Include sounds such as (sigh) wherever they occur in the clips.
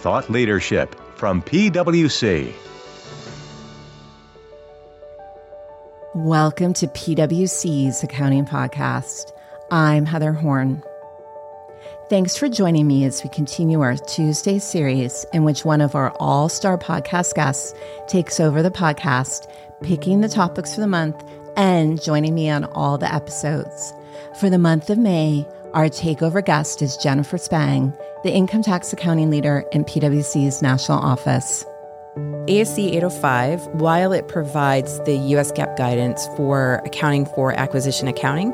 thought leadership from PwC. Welcome to PwC's Accounting Podcast. I'm Heather Horn. Thanks for joining me as we continue our Tuesday series in which one of our all star podcast guests takes over the podcast, picking the topics for the month and joining me on all the episodes. For the month of May, our takeover guest is Jennifer Spang, the income tax accounting leader in PwC's national office. ASC 805, while it provides the US GAAP guidance for accounting for acquisition accounting,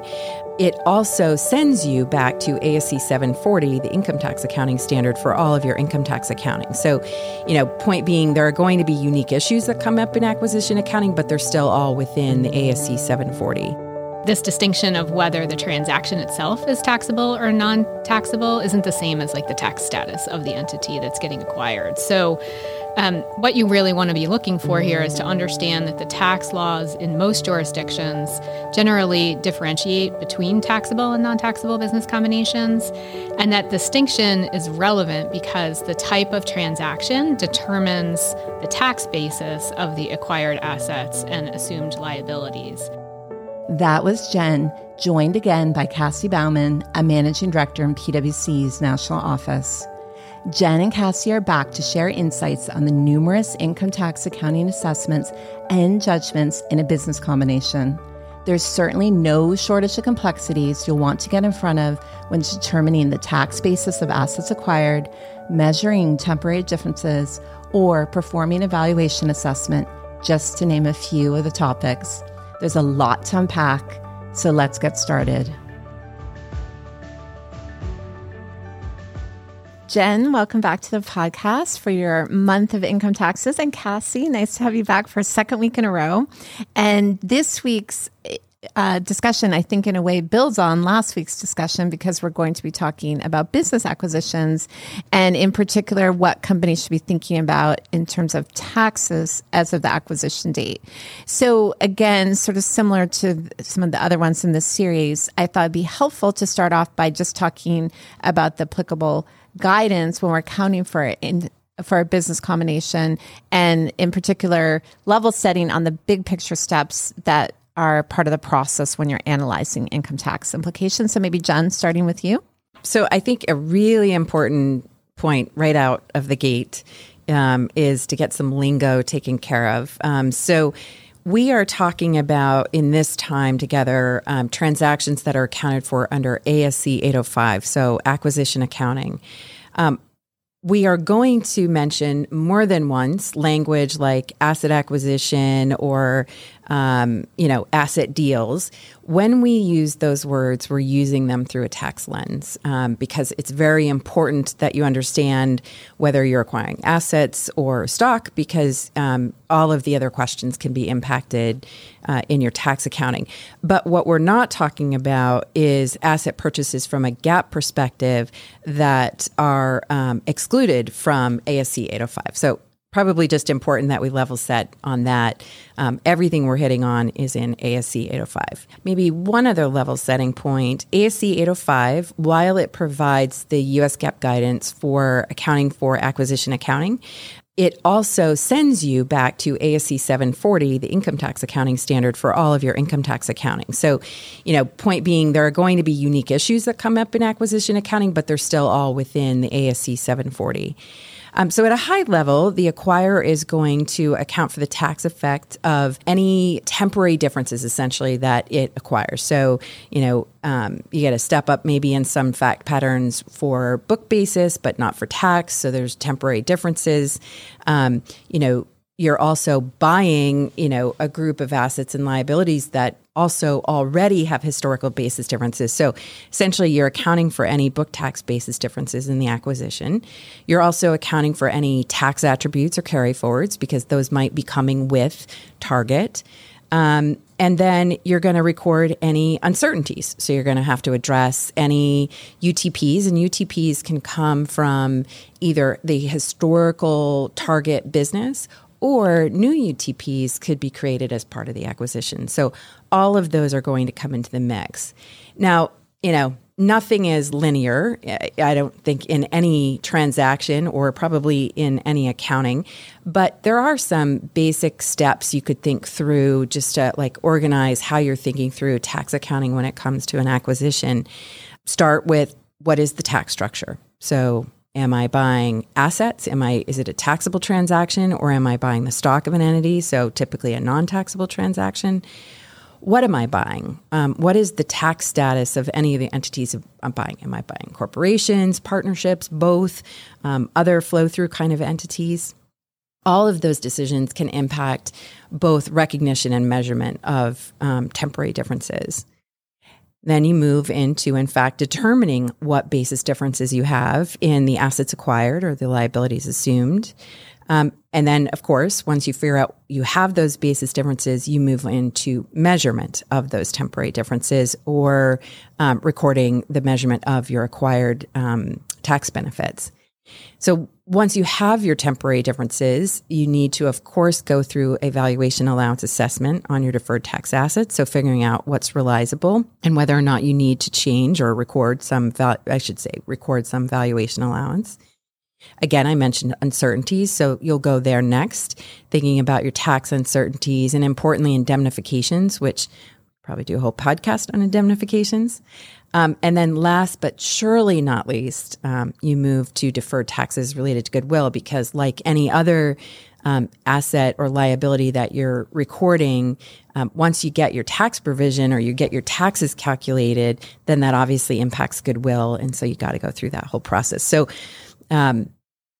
it also sends you back to ASC 740, the income tax accounting standard for all of your income tax accounting. So, you know, point being, there are going to be unique issues that come up in acquisition accounting, but they're still all within the ASC 740 this distinction of whether the transaction itself is taxable or non taxable isn't the same as like the tax status of the entity that's getting acquired. So, um, what you really want to be looking for here is to understand that the tax laws in most jurisdictions generally differentiate between taxable and non taxable business combinations, and that distinction is relevant because the type of transaction determines the tax basis of the acquired assets and assumed liabilities. That was Jenn, joined again by Kassie Bauman, a managing director in PwC's national office. Jenn and Kassie are back to share insights on the numerous income tax accounting assessments and judgments in a business combination. There's certainly no shortage of complexities you'll want to get in front of when determining the tax basis of assets acquired, measuring temporary differences, or performing a valuation assessment, just to name a few of the topics. There's a lot to unpack, so let's get started. Jenn, welcome back to the podcast for your month of income taxes. And Kassie, nice to have you back for a second week in a row. And this week's uh, discussion, I think, in a way, builds on last week's discussion because we're going to be talking about business acquisitions and, in particular, what companies should be thinking about in terms of taxes as of the acquisition date. So, again, sort of similar to some of the other ones in this series, I thought it'd be helpful to start off by just talking about the applicable guidance when we're accounting for it in for a business combination and in particular level setting on the big picture steps that are part of the process when you're analyzing income tax implications. So maybe jen starting with you. So i think a really important point right out of the gate um, is to get some lingo taken care of. Um, so we are talking about in this time together um, transactions that are accounted for under ASC 805, so acquisition accounting. Um, we are going to mention more than once language like asset acquisition or um, you know, asset deals. When we use those words, we're using them through a tax lens um, because it's very important that you understand whether you're acquiring assets or stock because um, all of the other questions can be impacted uh, in your tax accounting. But what we're not talking about is asset purchases from a GAAP perspective that are um, excluded from ASC 805. So probably just important that we level set on that. Um, everything we're hitting on is in ASC 805. Maybe one other level setting point ASC 805, while it provides the US GAAP guidance for accounting for acquisition accounting, it also sends you back to ASC 740, the income tax accounting standard for all of your income tax accounting. So, you know, point being, there are going to be unique issues that come up in acquisition accounting, but they're still all within the ASC 740. Um, so, at a high level, the acquirer is going to account for the tax effect of any temporary differences, essentially, that it acquires. So, you know, um, you get a step up maybe in some fact patterns for book basis, but not for tax. So, there's temporary differences. Um, you know, you're also buying, you know, a group of assets and liabilities that also already have historical basis differences. So essentially, you're accounting for any book tax basis differences in the acquisition. You're also accounting for any tax attributes or carry forwards because those might be coming with target. Um, and then you're going to record any uncertainties. So you're going to have to address any UTPs, and UTPs can come from either the historical target business or new UTPs could be created as part of the acquisition. So all of those are going to come into the mix. Now, you know, nothing is linear. I don't think in any transaction or probably in any accounting, but there are some basic steps you could think through just to like organize how you're thinking through tax accounting when it comes to an acquisition. Start with what is the tax structure? So, am I buying assets? Am I is it a taxable transaction or am I buying the stock of an entity? So, typically a non-taxable transaction what am I buying? Um, what is the tax status of any of the entities I'm buying? Am I buying corporations, partnerships, both, um, other flow through kind of entities? All of those decisions can impact both recognition and measurement of um, temporary differences. Then you move into, in fact, determining what basis differences you have in the assets acquired or the liabilities assumed. Um, and then, of course, once you figure out you have those basis differences, you move into measurement of those temporary differences or um, recording the measurement of your acquired um, tax benefits. So once you have your temporary differences, you need to, of course, go through a valuation allowance assessment on your deferred tax assets. So figuring out what's realizable and whether or not you need to change or record some, val- I should say, record some valuation allowance. Again, I mentioned uncertainties, so you'll go there next, thinking about your tax uncertainties and importantly, indemnifications, which probably do a whole podcast on indemnifications. Um, and then last but surely not least, um, you move to deferred taxes related to goodwill because, like any other um, asset or liability that you're recording, um, once you get your tax provision or you get your taxes calculated, then that obviously impacts goodwill. And so you got to go through that whole process. So, um,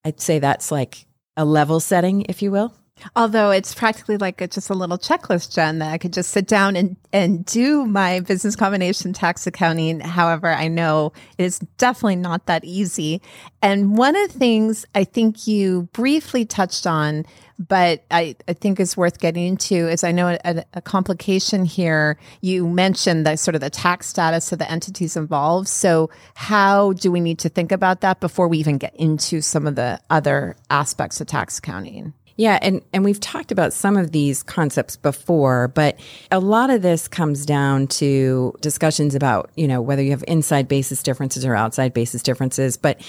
I'd say that's like a level setting, if you will. Although it's practically like a, just a little checklist, Jenn, that I could just sit down and, and do my business combination tax accounting. However, I know it is definitely not that easy. And one of the things I think you briefly touched on but I, I think is worth getting into is I know a, a, complication here. You mentioned the sort of the tax status of the entities involved. So how do we need to think about that before we even get into some of the other aspects of tax accounting? Yeah, and, and we've talked about some of these concepts before, but a lot of this comes down to discussions about, you know, whether you have inside basis differences or outside basis differences. But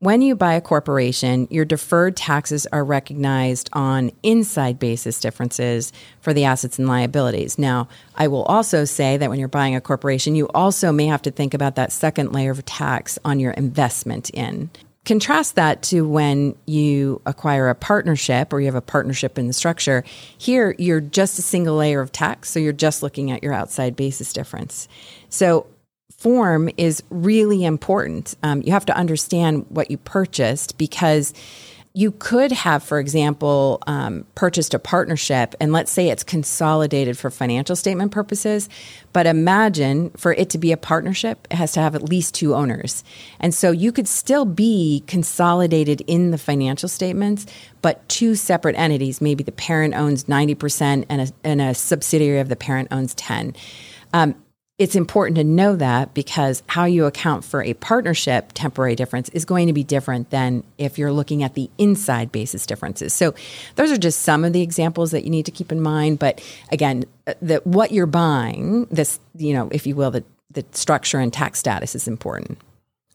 when you buy a corporation, your deferred taxes are recognized on inside basis differences for the assets and liabilities. Now, I will also say that when you're buying a corporation, you also may have to think about that second layer of tax on your investment in. Contrast that to when you acquire a partnership or you have a partnership in the structure. Here, you're just a single layer of tax, so you're just looking at your outside basis difference. So form is really important. Um, you have to understand what you purchased because you could have, for example, um, purchased a partnership and let's say it's consolidated for financial statement purposes. But imagine for it to be a partnership, it has to have at least two owners. And so you could still be consolidated in the financial statements, but two separate entities. Maybe the parent owns 90% and a, and a subsidiary of the parent owns 10. Um, it's important to know that because how you account for a partnership temporary difference is going to be different than if you're looking at the inside basis differences. So those are just some of the examples that you need to keep in mind. But again, uh, that what you're buying, this, you know, if you will, the, the structure and tax status is important.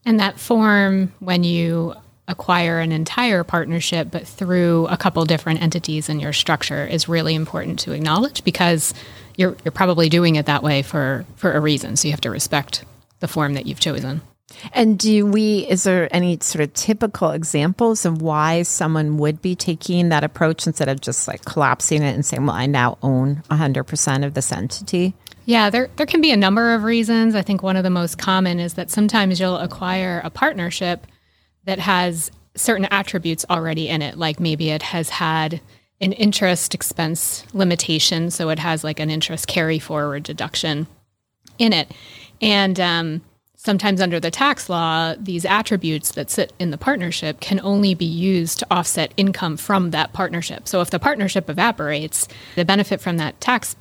And that form, when you acquire an entire partnership, but through a couple different entities in your structure, is really important to acknowledge because you're you're probably doing it that way for for a reason. So you have to respect the form that you've chosen. And do we, is there any sort of typical examples of why someone would be taking that approach instead of just like collapsing it and saying, well, I now own 100% of this entity? Yeah, there, there can be a number of reasons. I think one of the most common is that sometimes you'll acquire a partnership that has certain attributes already in it, like maybe it has had an interest expense limitation. So it has like an interest carry forward deduction in it. And um, sometimes under the tax law, these attributes that sit in the partnership can only be used to offset income from that partnership. So if the partnership evaporates, the benefit from that tax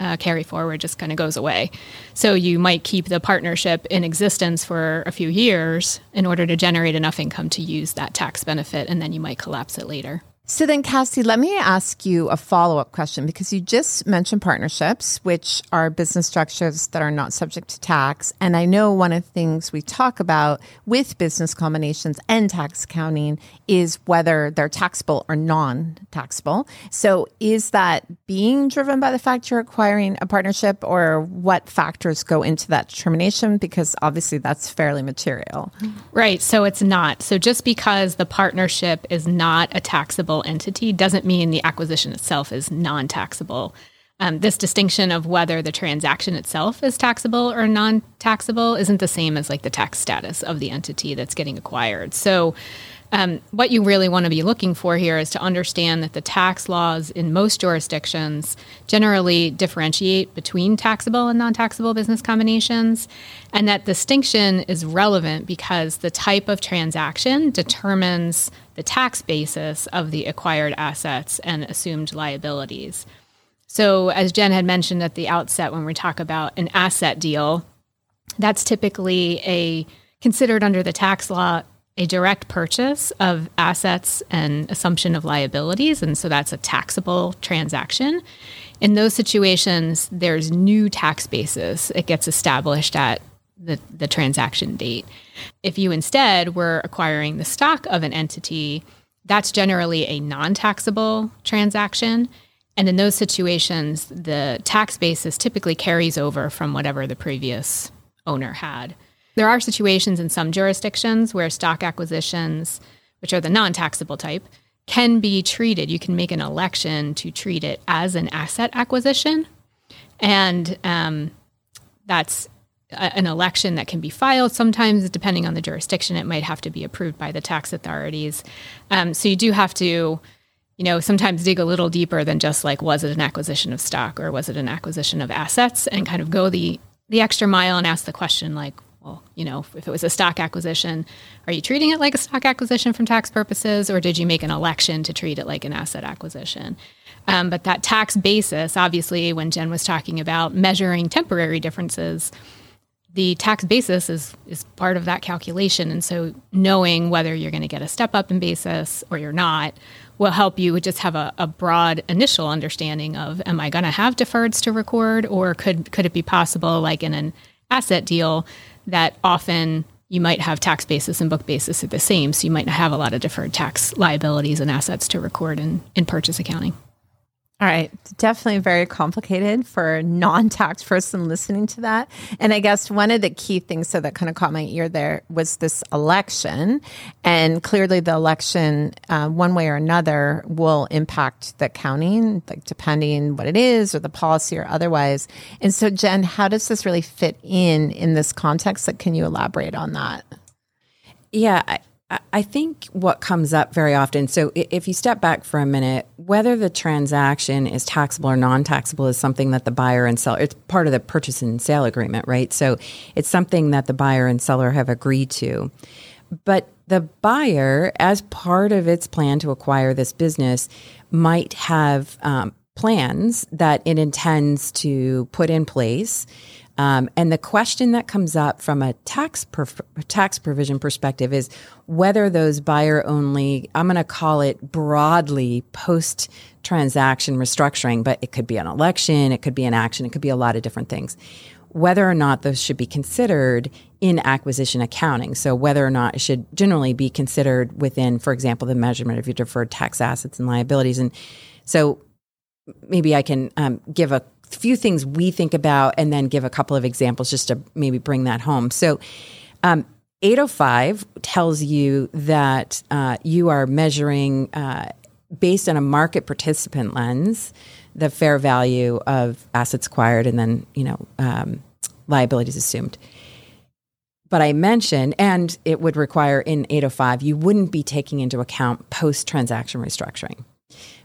uh, carry forward just kind of goes away. So you might keep the partnership in existence for a few years in order to generate enough income to use that tax benefit, and then you might collapse it later. So then, Kassie, let me ask you a follow up question because you just mentioned partnerships, which are business structures that are not subject to tax. And I know one of the things we talk about with business combinations and tax accounting is whether they're taxable or non taxable. So is that being driven by the fact you're acquiring a partnership or what factors go into that determination? Because obviously that's fairly material. Right. So it's not. So just because the partnership is not a taxable taxable entity doesn't mean the acquisition itself is non taxable. Um, this distinction of whether the transaction itself is taxable or non taxable isn't the same as like the tax status of the entity that's getting acquired. So, um, what you really want to be looking for here is to understand that the tax laws in most jurisdictions generally differentiate between taxable and non taxable business combinations. And that distinction is relevant because the type of transaction determines the tax basis of the acquired assets and assumed liabilities. So, as Jenn had mentioned at the outset, when we talk about an asset deal, that's typically a considered under the tax law a direct purchase of assets and assumption of liabilities. And so that's a taxable transaction. In those situations, there's new tax basis. It gets established at the, the transaction date. If you instead were acquiring the stock of an entity, that's generally a non taxable transaction. And in those situations, the tax basis typically carries over from whatever the previous owner had. There are situations in some jurisdictions where stock acquisitions, which are the non taxable type, can be treated. You can make an election to treat it as an asset acquisition. And um, that's an election that can be filed. Sometimes, depending on the jurisdiction, it might have to be approved by the tax authorities. Um, so you do have to, you know, sometimes dig a little deeper than just like, was it an acquisition of stock or was it an acquisition of assets and kind of go the the extra mile and ask the question like well, you know, if it was a stock acquisition, are you treating it like a stock acquisition from tax purposes, or did you make an election to treat it like an asset acquisition? Um, but that tax basis, obviously, when Jenn was talking about measuring temporary differences, the tax basis is is part of that calculation, and so knowing whether you're going to get a step up in basis or you're not will help you just have a, a broad initial understanding of am I going to have deferreds to record, or could could it be possible, like in an asset deal, that often you might have tax basis and book basis are the same. So you might not have a lot of deferred tax liabilities and assets to record in, in purchase accounting. All right. Definitely very complicated for a non tax person listening to that. And I guess one of the key things so that kind of caught my ear there was this election. And clearly, the election, uh, one way or another, will impact the counting, like depending what it is or the policy or otherwise. And so, Jenn, how does this really fit in in this context? Like, can you elaborate on that? Yeah. I- I think what comes up very often, so if you step back for a minute, whether the transaction is taxable or non taxable is something that the buyer and seller, it's part of the purchase and sale agreement, right? So it's something that the buyer and seller have agreed to. But the buyer, as part of its plan to acquire this business, might have um, plans that it intends to put in place um, and the question that comes up from a tax tax provision perspective is whether those buyer only, I'm going to call it broadly post transaction restructuring, but it could be an election, it could be an action, it could be a lot of different things. Whether or not those should be considered in acquisition accounting. So, whether or not it should generally be considered within, for example, the measurement of your deferred tax assets and liabilities. And so, maybe I can um, give a few things we think about and then give a couple of examples just to maybe bring that home. So, um, 805 tells you that uh, you are measuring uh, based on a market participant lens the fair value of assets acquired and then you know um, liabilities assumed but I mentioned, and it would require in 805, you wouldn't be taking into account post transaction restructuring.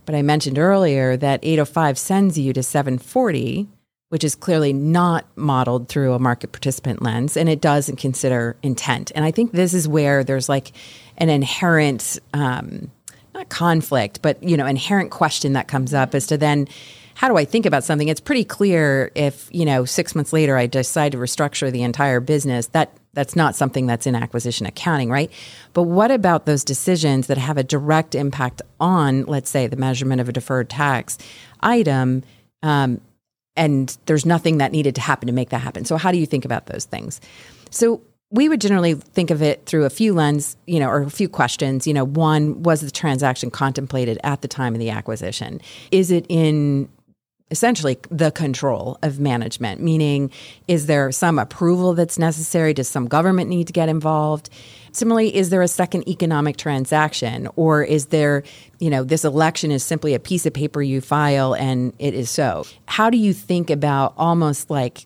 But I mentioned earlier that 805 sends you to 740, which is clearly not modeled through a market participant lens, and it doesn't consider intent. And I think this is where there's like an inherent, um, not conflict, but you know, inherent question that comes up as to then how do I think about something? It's pretty clear if, you know, six months later I decide to restructure the entire business, that that's not something that's in acquisition accounting, right? But what about those decisions that have a direct impact on, let's say, the measurement of a deferred tax item? Um, and there's nothing that needed to happen to make that happen. So, how do you think about those things? So, we would generally think of it through a few lens, you know, or a few questions. You know, one was the transaction contemplated at the time of the acquisition? Is it in essentially the control of management? Meaning, is there some approval that's necessary? Does some government need to get involved? Similarly, is there a second economic transaction, or is there, you know, this election is simply a piece of paper you file and it is so? How do you think about almost like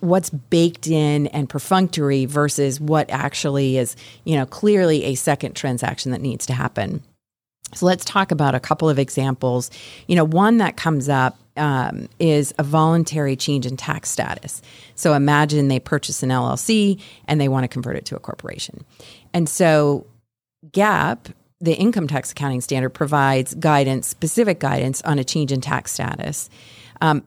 what's baked in and perfunctory versus what actually is, you know, clearly a second transaction that needs to happen. So let's talk about a couple of examples. You know, one that comes up um, is a voluntary change in tax status. So imagine they purchase an LLC and they want to convert it to a corporation. And so GAAP, the income tax accounting standard, provides guidance, specific guidance on a change in tax status. Um,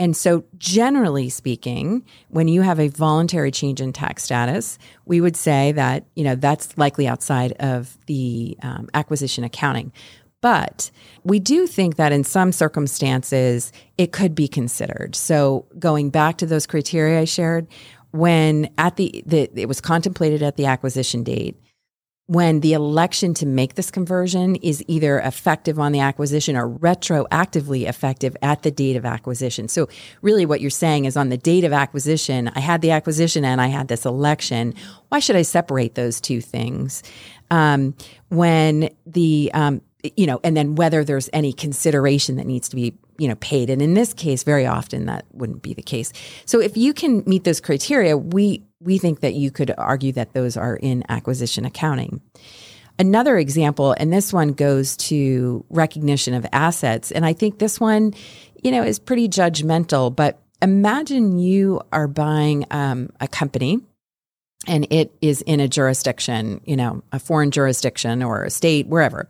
and so, generally speaking, when you have a voluntary change in tax status, we would say that you know that's likely outside of the um, acquisition accounting. But we do think that in some circumstances it could be considered. So, going back to those criteria I shared, when at the, the it was contemplated at the acquisition date, when the election to make this conversion is either effective on the acquisition or retroactively effective at the date of acquisition. So, really, what you're saying is on the date of acquisition, I had the acquisition and I had this election. Why should I separate those two things? Um, when the um, you know, and then whether there's any consideration that needs to be, you know, paid. And in this case, very often that wouldn't be the case. So if you can meet those criteria, we we think that you could argue that those are in acquisition accounting. Another example, and this one goes to recognition of assets. And I think this one, you know, is pretty judgmental, but imagine you are buying um, a company and it is in a jurisdiction, you know, a foreign jurisdiction or a state, wherever.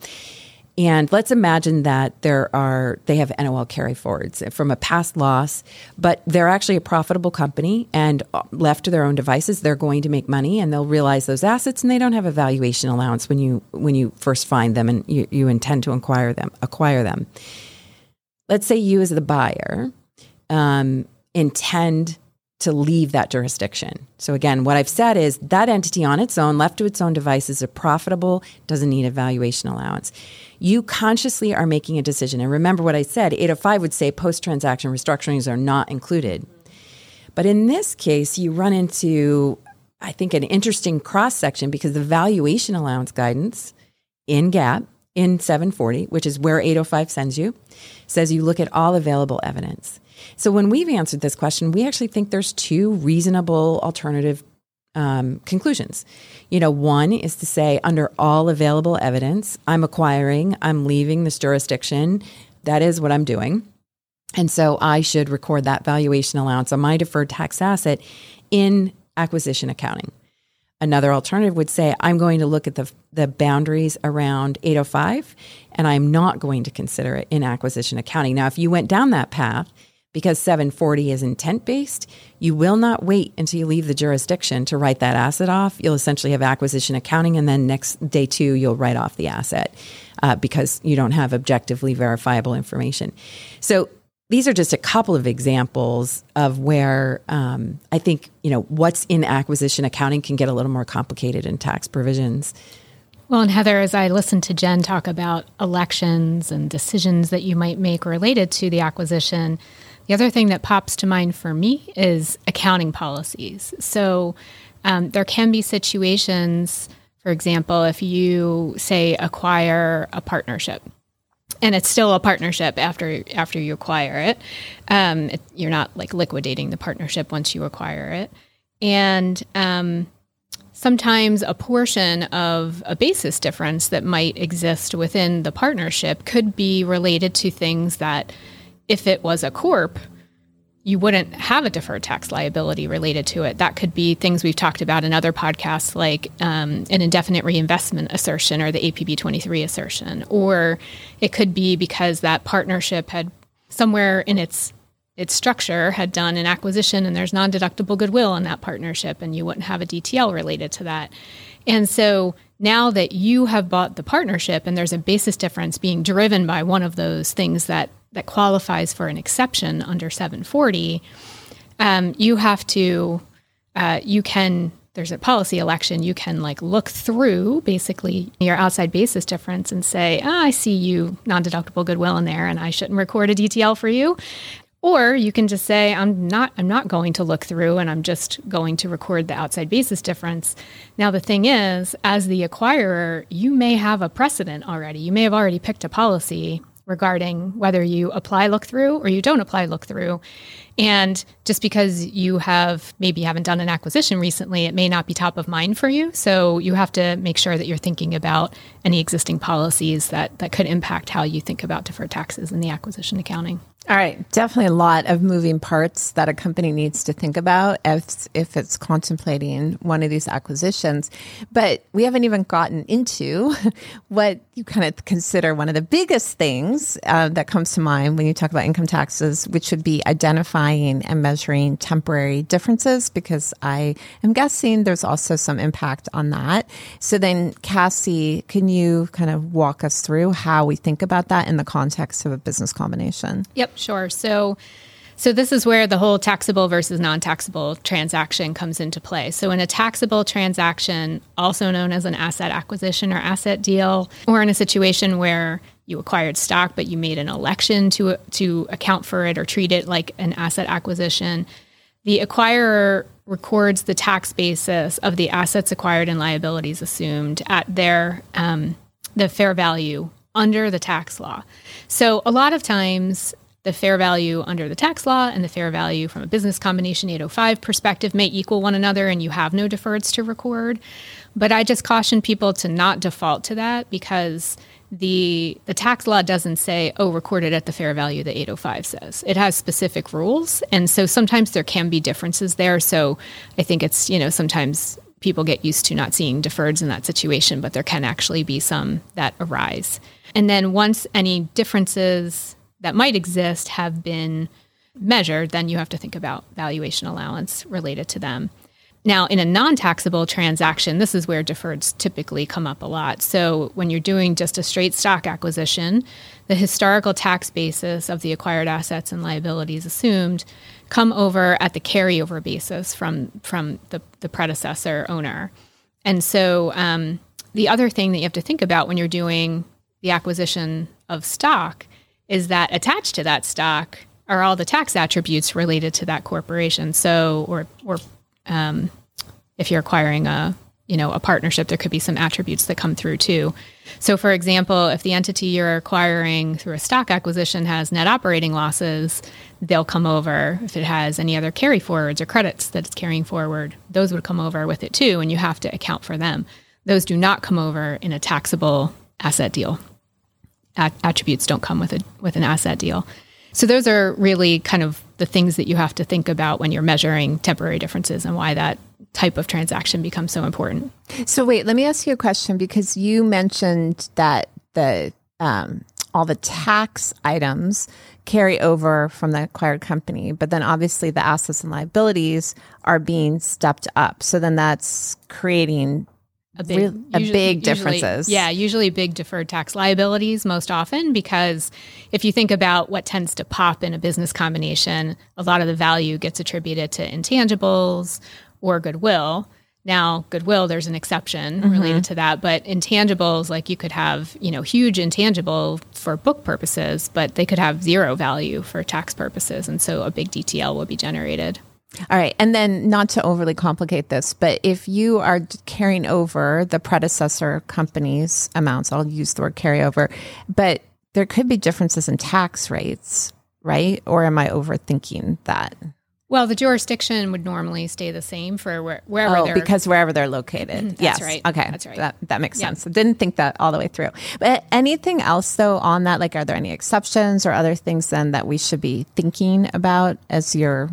And let's imagine that there are they have NOL carry forwards from a past loss, but they're actually a profitable company and left to their own devices, they're going to make money and they'll realize those assets and they don't have a valuation allowance when you when you first find them and you, you intend to acquire them acquire them. Let's say you as the buyer um, intend to leave that jurisdiction. So again, what I've said is that entity on its own, left to its own devices, is profitable, doesn't need a valuation allowance. You consciously are making a decision. And remember what I said, 805 would say post-transaction restructurings are not included. But in this case, you run into I think an interesting cross section because the valuation allowance guidance in GAAP in 740, which is where 805 sends you, says you look at all available evidence. So when we've answered this question, we actually think there's two reasonable alternative um, conclusions. You know, one is to say, under all available evidence, I'm acquiring, I'm leaving this jurisdiction. That is what I'm doing. And so I should record that valuation allowance on my deferred tax asset in acquisition accounting. Another alternative would say, I'm going to look at the, the boundaries around 805 and I'm not going to consider it in acquisition accounting. Now, if you went down that path, because 740 is intent based, you will not wait until you leave the jurisdiction to write that asset off. You'll essentially have acquisition accounting, and then next day two, you'll write off the asset uh, because you don't have objectively verifiable information. So these are just a couple of examples of where um, I think you know what's in acquisition accounting can get a little more complicated in tax provisions. Well, and Heather, as I listened to Jenn talk about elections and decisions that you might make related to the acquisition, the other thing that pops to mind for me is accounting policies. So um, there can be situations, for example, if you say acquire a partnership. And it's still a partnership after after you acquire it. Um, it you're not like liquidating the partnership once you acquire it, and um, sometimes a portion of a basis difference that might exist within the partnership could be related to things that if it was a corp, you wouldn't have a deferred tax liability related to it. That could be things we've talked about in other podcasts, like um, an indefinite reinvestment assertion or the APB 23 assertion. Or it could be because that partnership had somewhere in its its structure had done an acquisition and there's non deductible goodwill in that partnership, and you wouldn't have a DTL related to that. And so now that you have bought the partnership and there's a basis difference being driven by one of those things that, that qualifies for an exception under 740, um, you have to, uh, you can there's a policy election, you can like look through basically your outside basis difference and say, oh, I see you non deductible goodwill in there and I shouldn't record a DTL for you. Or you can just say, I'm not I'm not going to look through and I'm just going to record the outside basis difference. Now the thing is, as the acquirer, you may have a precedent already. You may have already picked a policy regarding whether you apply look through or you don't apply look through. And just because you have maybe haven't done an acquisition recently, it may not be top of mind for you. So you have to make sure that you're thinking about any existing policies that, that could impact how you think about deferred taxes in the acquisition accounting. All right, definitely a lot of moving parts that a company needs to think about if if it's contemplating one of these acquisitions. But we haven't even gotten into (laughs) what you kind of consider one of the biggest things uh, that comes to mind when you talk about income taxes, which would be identifying and measuring temporary differences, because I am guessing there's also some impact on that. So then, Kassie, can you kind of walk us through how we think about that in the context of a business combination? Yep, sure. So so this is where the whole taxable versus non-taxable transaction comes into play. So in a taxable transaction, also known as an asset acquisition or asset deal, or in a situation where you acquired stock but you made an election to to account for it or treat it like an asset acquisition, the acquirer records the tax basis of the assets acquired and liabilities assumed at their um, the fair value under the tax law. So a lot of times the fair value under the tax law and the fair value from a business combination 805 perspective may equal one another and you have no deferreds to record. But I just caution people to not default to that because the the tax law doesn't say oh record it at the fair value that 805 says. It has specific rules and so sometimes there can be differences there. So i think it's you know sometimes people get used to not seeing deferreds in that situation but there can actually be some that arise. And then once any differences that might exist have been measured, then you have to think about valuation allowance related to them. Now, in a non taxable transaction, this is where deferreds typically come up a lot. So, when you're doing just a straight stock acquisition, the historical tax basis of the acquired assets and liabilities assumed come over at the carryover basis from, from the, the predecessor owner. And so, um, the other thing that you have to think about when you're doing the acquisition of stock is that attached to that stock are all the tax attributes related to that corporation. So, or or um, if you're acquiring a you know a partnership, there could be some attributes that come through too. So, for example, if the entity you're acquiring through a stock acquisition has net operating losses, they'll come over. If it has any other carry forwards or credits that it's carrying forward, those would come over with it too, and you have to account for them. Those do not come over in a taxable asset deal attributes don't come with a with an asset deal. So those are really kind of the things that you have to think about when you're measuring temporary differences and why that type of transaction becomes so important. So wait, let me ask you a question because you mentioned that the um, all the tax items carry over from the acquired company, but then obviously the assets and liabilities are being stepped up. So then that's creating a big, Real, a usually, big differences. Usually, yeah, usually big deferred tax liabilities most often because if you think about what tends to pop in a business combination, a lot of the value gets attributed to intangibles or goodwill. Now, goodwill, there's an exception mm-hmm. related to that, but intangibles, like you could have, you know, huge intangible for book purposes, but they could have zero value for tax purposes, and so a big DTL will be generated. All right. And then, not to overly complicate this, but if you are carrying over the predecessor company's amounts, I'll use the word carryover, but there could be differences in tax rates, right? Or am I overthinking that? Well, the jurisdiction would normally stay the same for where, wherever oh, they're because wherever they're located. Mm-hmm. That's yes. right. Okay. That's right. That that makes sense. I didn't think that all the way through. But anything else though on that? Like, are there any exceptions or other things then that we should be thinking about as you're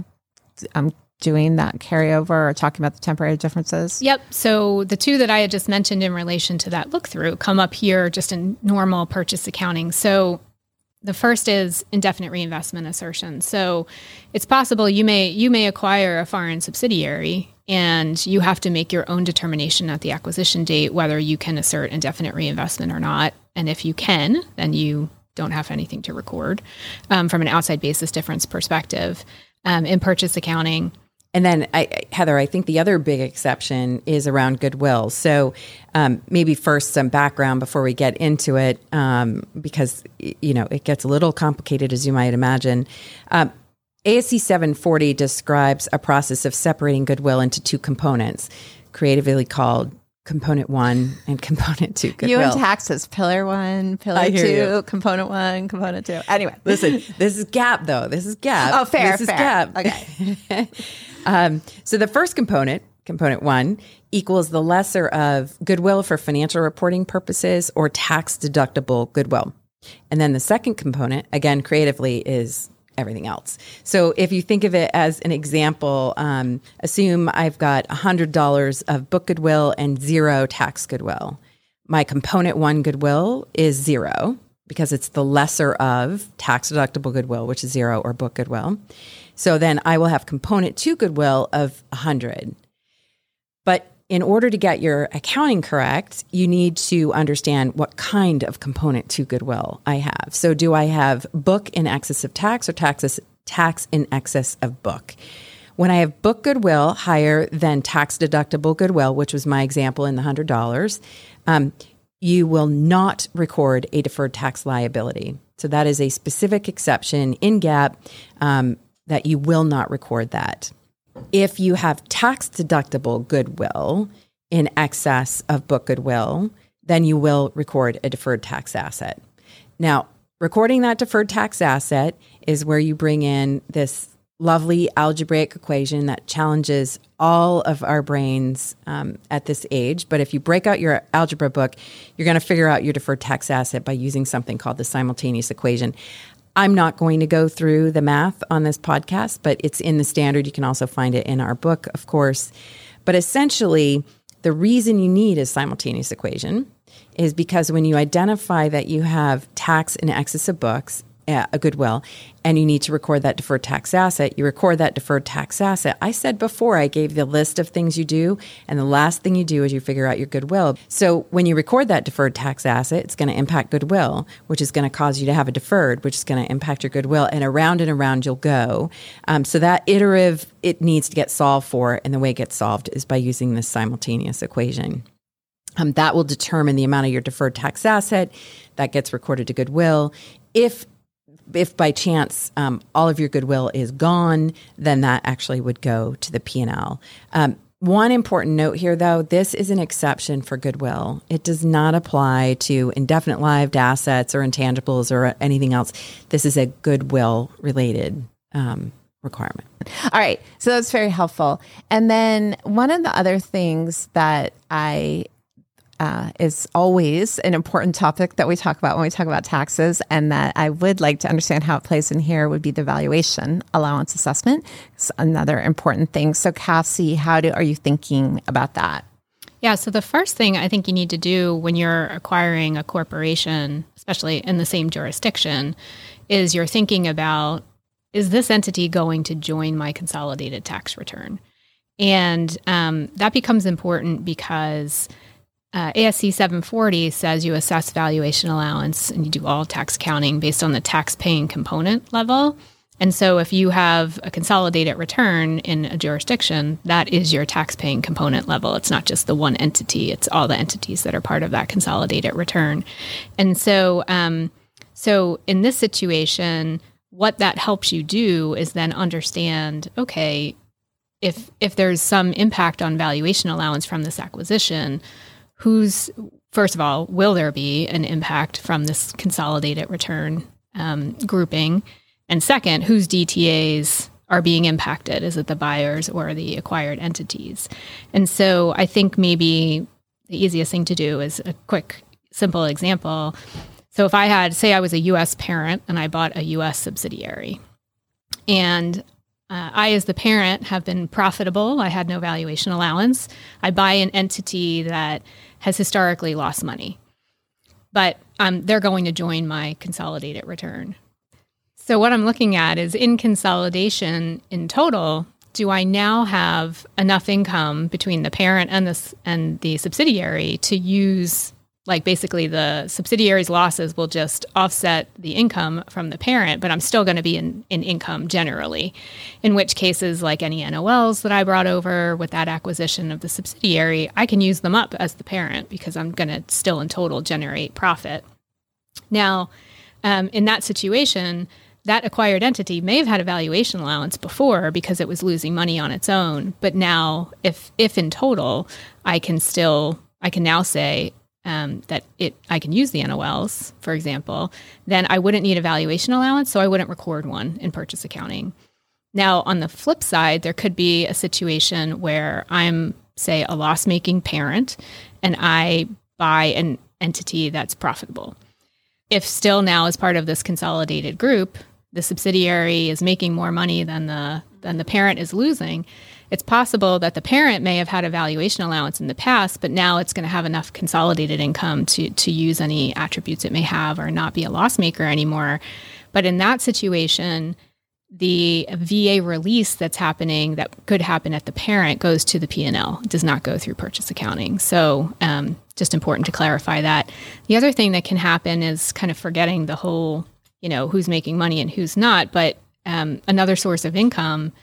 um, doing that carryover or talking about the temporary differences? Yep. So the two that I had just mentioned in relation to that look through come up here just in normal purchase accounting. So the first is indefinite reinvestment assertion. So it's possible you may you may acquire a foreign subsidiary and you have to make your own determination at the acquisition date whether you can assert indefinite reinvestment or not. And if you can, then you don't have anything to record um, from an outside basis difference perspective. Um, in purchase accounting, and then, I, Heather, I think the other big exception is around goodwill. So, um, maybe first some background before we get into it, um, because you know it gets a little complicated, as you might imagine. Um, ASC 740 describes a process of separating goodwill into two components, creatively called component one and (laughs) component two. Goodwill. You and taxes, pillar one, pillar two, you. component one, component two. Anyway, (laughs) listen, this is GAAP though. This is GAAP. Oh, fair, this fair. is GAAP. Okay. (laughs) um, so the first component, component one, equals the lesser of goodwill for financial reporting purposes or tax deductible goodwill. And then the second component, again, creatively, is everything else. So if you think of it as an example, um, assume I've got $100 of book goodwill and zero tax goodwill. My component one goodwill is zero because it's the lesser of tax deductible goodwill, which is zero, or book goodwill. So then I will have component two goodwill of 100. In order to get your accounting correct, you need to understand what kind of component to goodwill I have. So, do I have book in excess of tax or taxes, tax in excess of book? When I have book goodwill higher than tax deductible goodwill, which was my example in the $100, um, you will not record a deferred tax liability. So, that is a specific exception in GAAP um, that you will not record that if you have tax deductible goodwill in excess of book goodwill, then you will record a deferred tax asset. Now, recording that deferred tax asset is where you bring in this lovely algebraic equation that challenges all of our brains um, at this age. But if you break out your algebra book, you're going to figure out your deferred tax asset by using something called the simultaneous equation. I'm not going to go through the math on this podcast, but it's in the standard. You can also find it in our book, of course. But essentially, the reason you need a simultaneous equation is because when you identify that you have tax in excess of books a goodwill and you need to record that deferred tax asset, you record that deferred tax asset. I said before, I gave the list of things you do, and the last thing you do is you figure out your goodwill. So when you record that deferred tax asset, it's going to impact goodwill, which is going to cause you to have a deferred, which is going to impact your goodwill, and around and around you'll go. Um, so that iterative, it needs to get solved for, and the way it gets solved is by using this simultaneous equation. Um, that will determine the amount of your deferred tax asset that gets recorded to goodwill. If if by chance um, all of your goodwill is gone, then that actually would go to the P&L. Um, one important note here, though, this is an exception for goodwill. It does not apply to indefinite lived assets or intangibles or anything else. This is a goodwill related um, requirement. All right. So that's very helpful. And then one of the other things that I uh, is always an important topic that we talk about when we talk about taxes, and that I would like to understand how it plays in here would be the valuation allowance assessment. It's another important thing. So, Kassie, how do are you thinking about that? Yeah, so the first thing I think you need to do when you're acquiring a corporation, especially in the same jurisdiction, is you're thinking about is this entity going to join my consolidated tax return? And um, that becomes important because uh, ASC 740 says you assess valuation allowance and you do all tax accounting based on the tax paying component level. And so if you have a consolidated return in a jurisdiction, that is your tax paying component level. It's not just the one entity, it's all the entities that are part of that consolidated return. And so um, so in this situation, what that helps you do is then understand, okay, if if there's some impact on valuation allowance from this acquisition, who's first of all, will there be an impact from this consolidated return um, grouping? And second, whose DTAs are being impacted? Is it the buyers or the acquired entities? And so I think maybe the easiest thing to do is a quick, simple example. So if I had, say, I was a US parent and I bought a US subsidiary, and uh, I, as the parent, have been profitable. I had no valuation allowance. I buy an entity that has historically lost money. But um, they're going to join my consolidated return. So, what I'm looking at is in consolidation in total, do I now have enough income between the parent and the, and the subsidiary to use like basically the subsidiary's losses will just offset the income from the parent, but I'm still going to be in, in income generally. In which cases, like any NOLs that I brought over with that acquisition of the subsidiary, I can use them up as the parent because I'm going to still in total generate profit. Now, um, in that situation, that acquired entity may have had a valuation allowance before because it was losing money on its own, but now, if if in total, I can still I can now say um, that it I can use the NOLs, for example, then I wouldn't need a valuation allowance, so I wouldn't record one in purchase accounting. Now, on the flip side, there could be a situation where I'm, say, a loss making parent and I buy an entity that's profitable. If still now, as part of this consolidated group, the subsidiary is making more money than the than the parent is losing, it's possible that the parent may have had a valuation allowance in the past, but now it's going to have enough consolidated income to, to use any attributes it may have or not be a loss maker anymore. But in that situation, the VA release that's happening that could happen at the parent goes to the P&L, does not go through purchase accounting. So um, just important to clarify that. The other thing that can happen is kind of forgetting the whole, you know, who's making money and who's not. But um, another source of income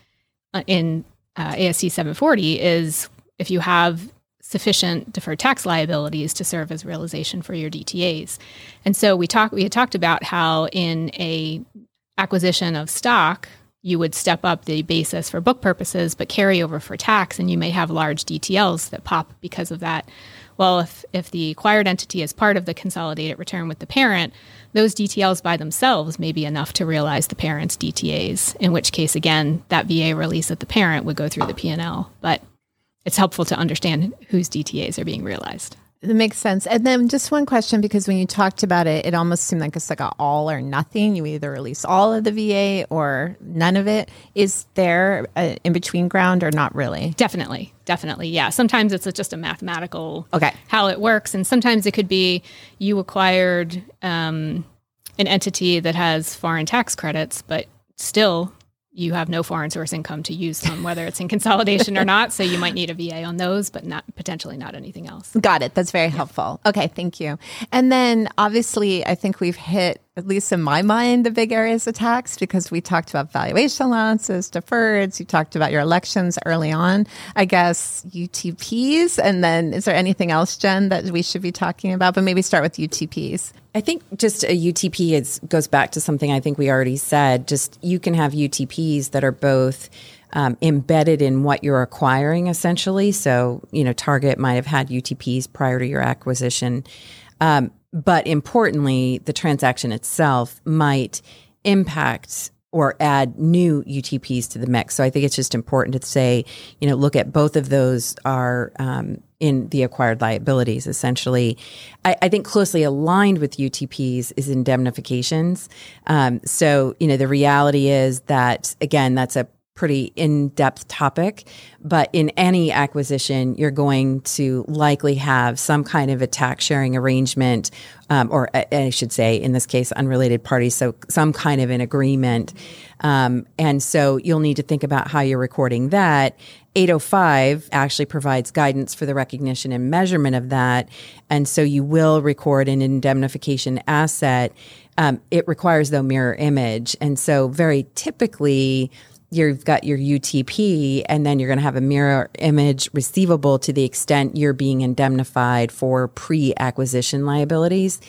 uh, in uh, ASC 740 is if you have sufficient deferred tax liabilities to serve as realization for your DTAs. And so we talked we had talked about how in a acquisition of stock you would step up the basis for book purposes but carry over for tax and you may have large DTLs that pop because of that. Well, if if the acquired entity is part of the consolidated return with the parent, those DTLs by themselves may be enough to realize the parent's DTAs, in which case, again, that VA release of the parent would go through the P&L. But it's helpful to understand whose DTAs are being realized. That makes sense. And then just one question because when you talked about it, it almost seemed like it's like a all or nothing. You either release all of the VA or none of it. Is there an in between ground or not really? Definitely, definitely, yeah. Sometimes it's just a mathematical okay how it works, and sometimes it could be you acquired um, an entity that has foreign tax credits, but still you have no foreign source income to use them, whether it's in consolidation or not. So you might need a VA on those, but not potentially not anything else. Got it. That's very yeah. helpful. Okay, thank you. And then obviously, I think we've hit at least in my mind, the big areas of tax because we talked about valuation allowances, deferreds. You talked about your elections early on. I guess UTPs. And then is there anything else, Jenn, that we should be talking about? But maybe start with UTPs. I think just a UTP is, goes back to something I think we already said. Just you can have UTPs that are both um, embedded in what you're acquiring, essentially. So, you know, Target might have had UTPs prior to your acquisition. Um, but importantly, the transaction itself might impact or add new UTPs to the mix. So I think it's just important to say, you know, look at both of those are um, in the acquired liabilities. Essentially, I, I, think closely aligned with UTPs is indemnifications. Um, so you know, the reality is that again, that's a pretty in-depth topic but in any acquisition you're going to likely have some kind of a tax sharing arrangement um, or uh, i should say in this case unrelated parties so some kind of an agreement. Um, and so you'll need to think about how you're recording that. 805 actually provides guidance for the recognition and measurement of that and so you will record an indemnification asset. Um, it requires though mirror image and so very typically you've got your UTP, and then you're going to have a mirror image receivable to the extent you're being indemnified for pre acquisition liabilities.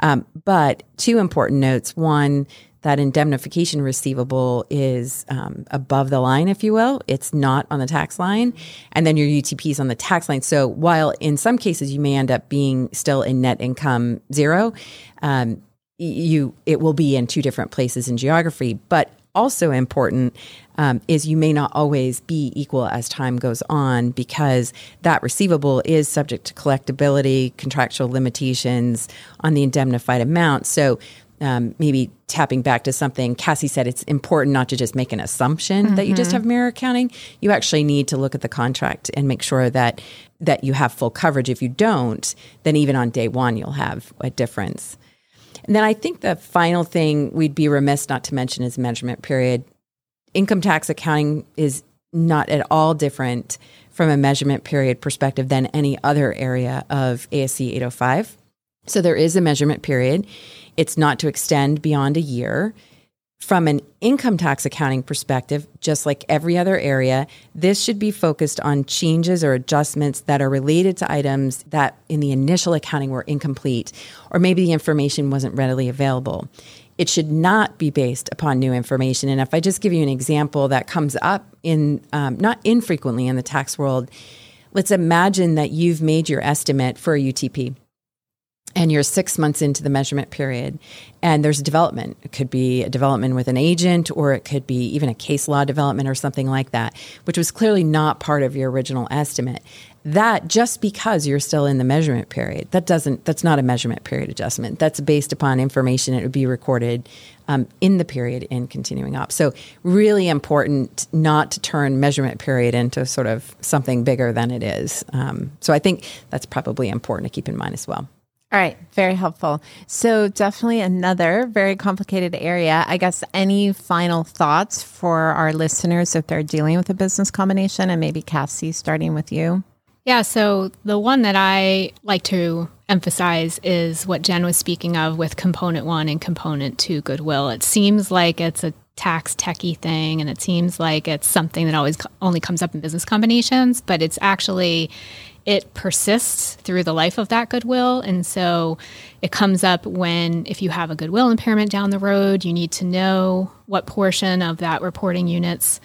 Um, but two important notes. One, that indemnification receivable is um, above the line, if you will. It's not on the tax line. And then your UTP is on the tax line. So while in some cases you may end up being still in net income zero, um, you it will be in two different places in geography. But also important um, is you may not always be equal as time goes on because that receivable is subject to collectability, contractual limitations on the indemnified amount. So um, maybe tapping back to something Kassie said, it's important not to just make an assumption mm-hmm. that you just mm-hmm. have mirror accounting. You actually need to look at the contract and make sure that that you have full coverage. If you don't, then even on day one, you'll have a difference. And then I think the final thing we'd be remiss not to mention is measurement period. Income tax accounting is not at all different from a measurement period perspective than any other area of ASC 805. So there is a measurement period. It's not to extend beyond a year. From an income tax accounting perspective, just like every other area, this should be focused on changes or adjustments that are related to items that in the initial accounting were incomplete, or maybe the information wasn't readily available. It should not be based upon new information. And if I just give you an example that comes up in um, not infrequently in the tax world, let's imagine that you've made your estimate for a UTP and you're six months into the measurement period and there's development. It could be a development with an agent or it could be even a case law development or something like that which was clearly not part of your original estimate. That just because you're still in the measurement period that doesn't that's not a measurement period adjustment. That's based upon information it would be recorded um, in the period in continuing ops so really important not to turn measurement period into sort of something bigger than it is. Um, so i think that's probably important to keep in mind as well all right, very helpful. So, definitely another very complicated area. I guess any final thoughts for our listeners if they're dealing with a business combination, and maybe Kassie, starting with you? Yeah, so the one that I like to emphasize is what Jenn was speaking of with component one and component two goodwill. It seems like it's a tax techie thing and it seems like it's something that always only comes up in business combinations, but it's actually it persists through the life of that goodwill. And so it comes up when, if you have a goodwill impairment down the road, you need to know what portion of that reporting unit's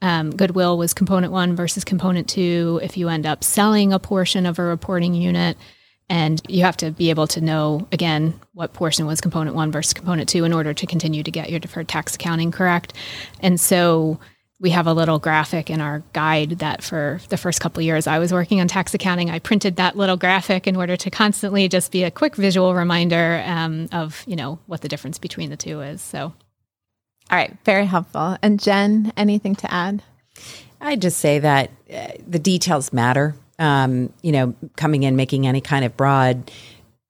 um, goodwill was component one versus component two. If you end up selling a portion of a reporting unit, and you have to be able to know again what portion was component one versus component two in order to continue to get your deferred tax accounting correct. And so we have a little graphic in our guide that for the first couple years I was working on tax accounting, I printed that little graphic in order to constantly just be a quick visual reminder um, of you know what the difference between the two is. So, all right, very helpful. And Jenn, anything to add? I just say that uh, the details matter. Um, you know, coming in making any kind of broad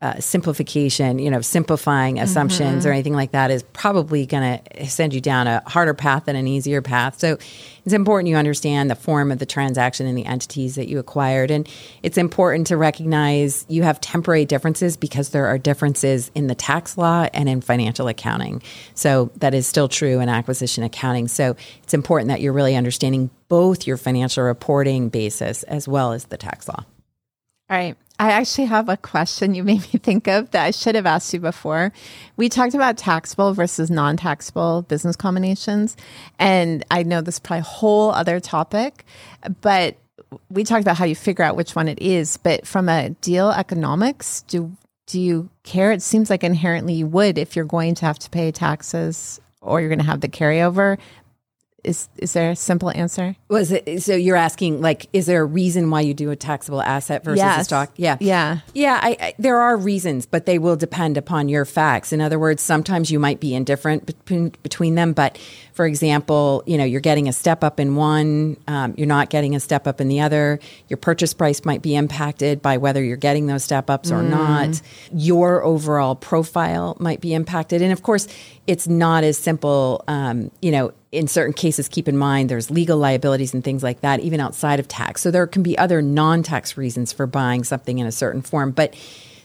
uh, simplification, you know, simplifying assumptions mm-hmm. or anything like that is probably going to send you down a harder path than an easier path. So it's important you understand the form of the transaction and the entities that you acquired. And it's important to recognize you have temporary differences because there are differences in the tax law and in financial accounting. So that is still true in acquisition accounting. So it's important that you're really understanding both your financial reporting basis as well as the tax law. All right. I actually have a question you made (laughs) me think of that I should have asked you before. We talked about taxable versus non taxable business combinations. And I know this is probably a whole other topic, but we talked about how you figure out which one it is. But from a deal economics, do do you care? It seems like inherently you would if you're going to have to pay taxes or you're going to have the carryover. Is is there a simple answer? Was it so? You're asking like, is there a reason why you do a taxable asset versus yes. a stock? Yeah, yeah, yeah. I, I, there are reasons, but they will depend upon your facts. In other words, sometimes you might be indifferent between between them. But for example, you know, you're getting a step up in one, um, you're not getting a step up in the other. Your purchase price might be impacted by whether you're getting those step ups or mm. not. Your overall profile might be impacted, and of course, it's not as simple. Um, you know in certain cases, keep in mind there's legal liabilities and things like that, even outside of tax. So there can be other non tax reasons for buying something in a certain form. But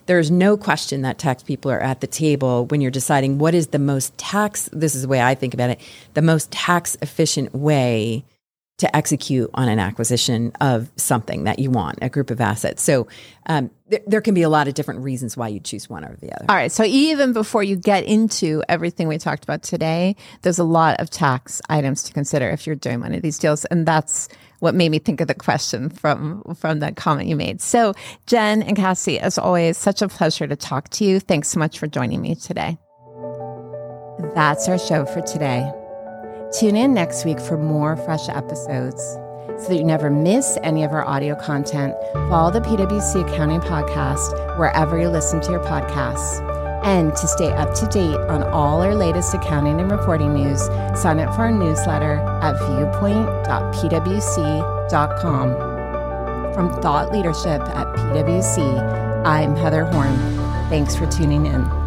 there's no question that tax people are at the table when you're deciding what is the most tax, this is the way I think about it, the most tax efficient way to execute on an acquisition of something that you want, a group of assets. So um, th- there can be a lot of different reasons why you choose one or the other. All right. So even before you get into everything we talked about today, there's a lot of tax items to consider if you're doing one of these deals, and that's what made me think of the question from from that comment you made. So Jenn and Kassie, as always, such a pleasure to talk to you. Thanks so much for joining me today. That's our show for today. Tune in next week for more fresh episodes. So that you never miss any of our audio content, follow the PwC Accounting Podcast wherever you listen to your podcasts. And to stay up to date on all our latest accounting and reporting news, sign up for our newsletter at viewpoint.pwc.com. From Thought Leadership at PwC, I'm Heather Horn. Thanks for tuning in.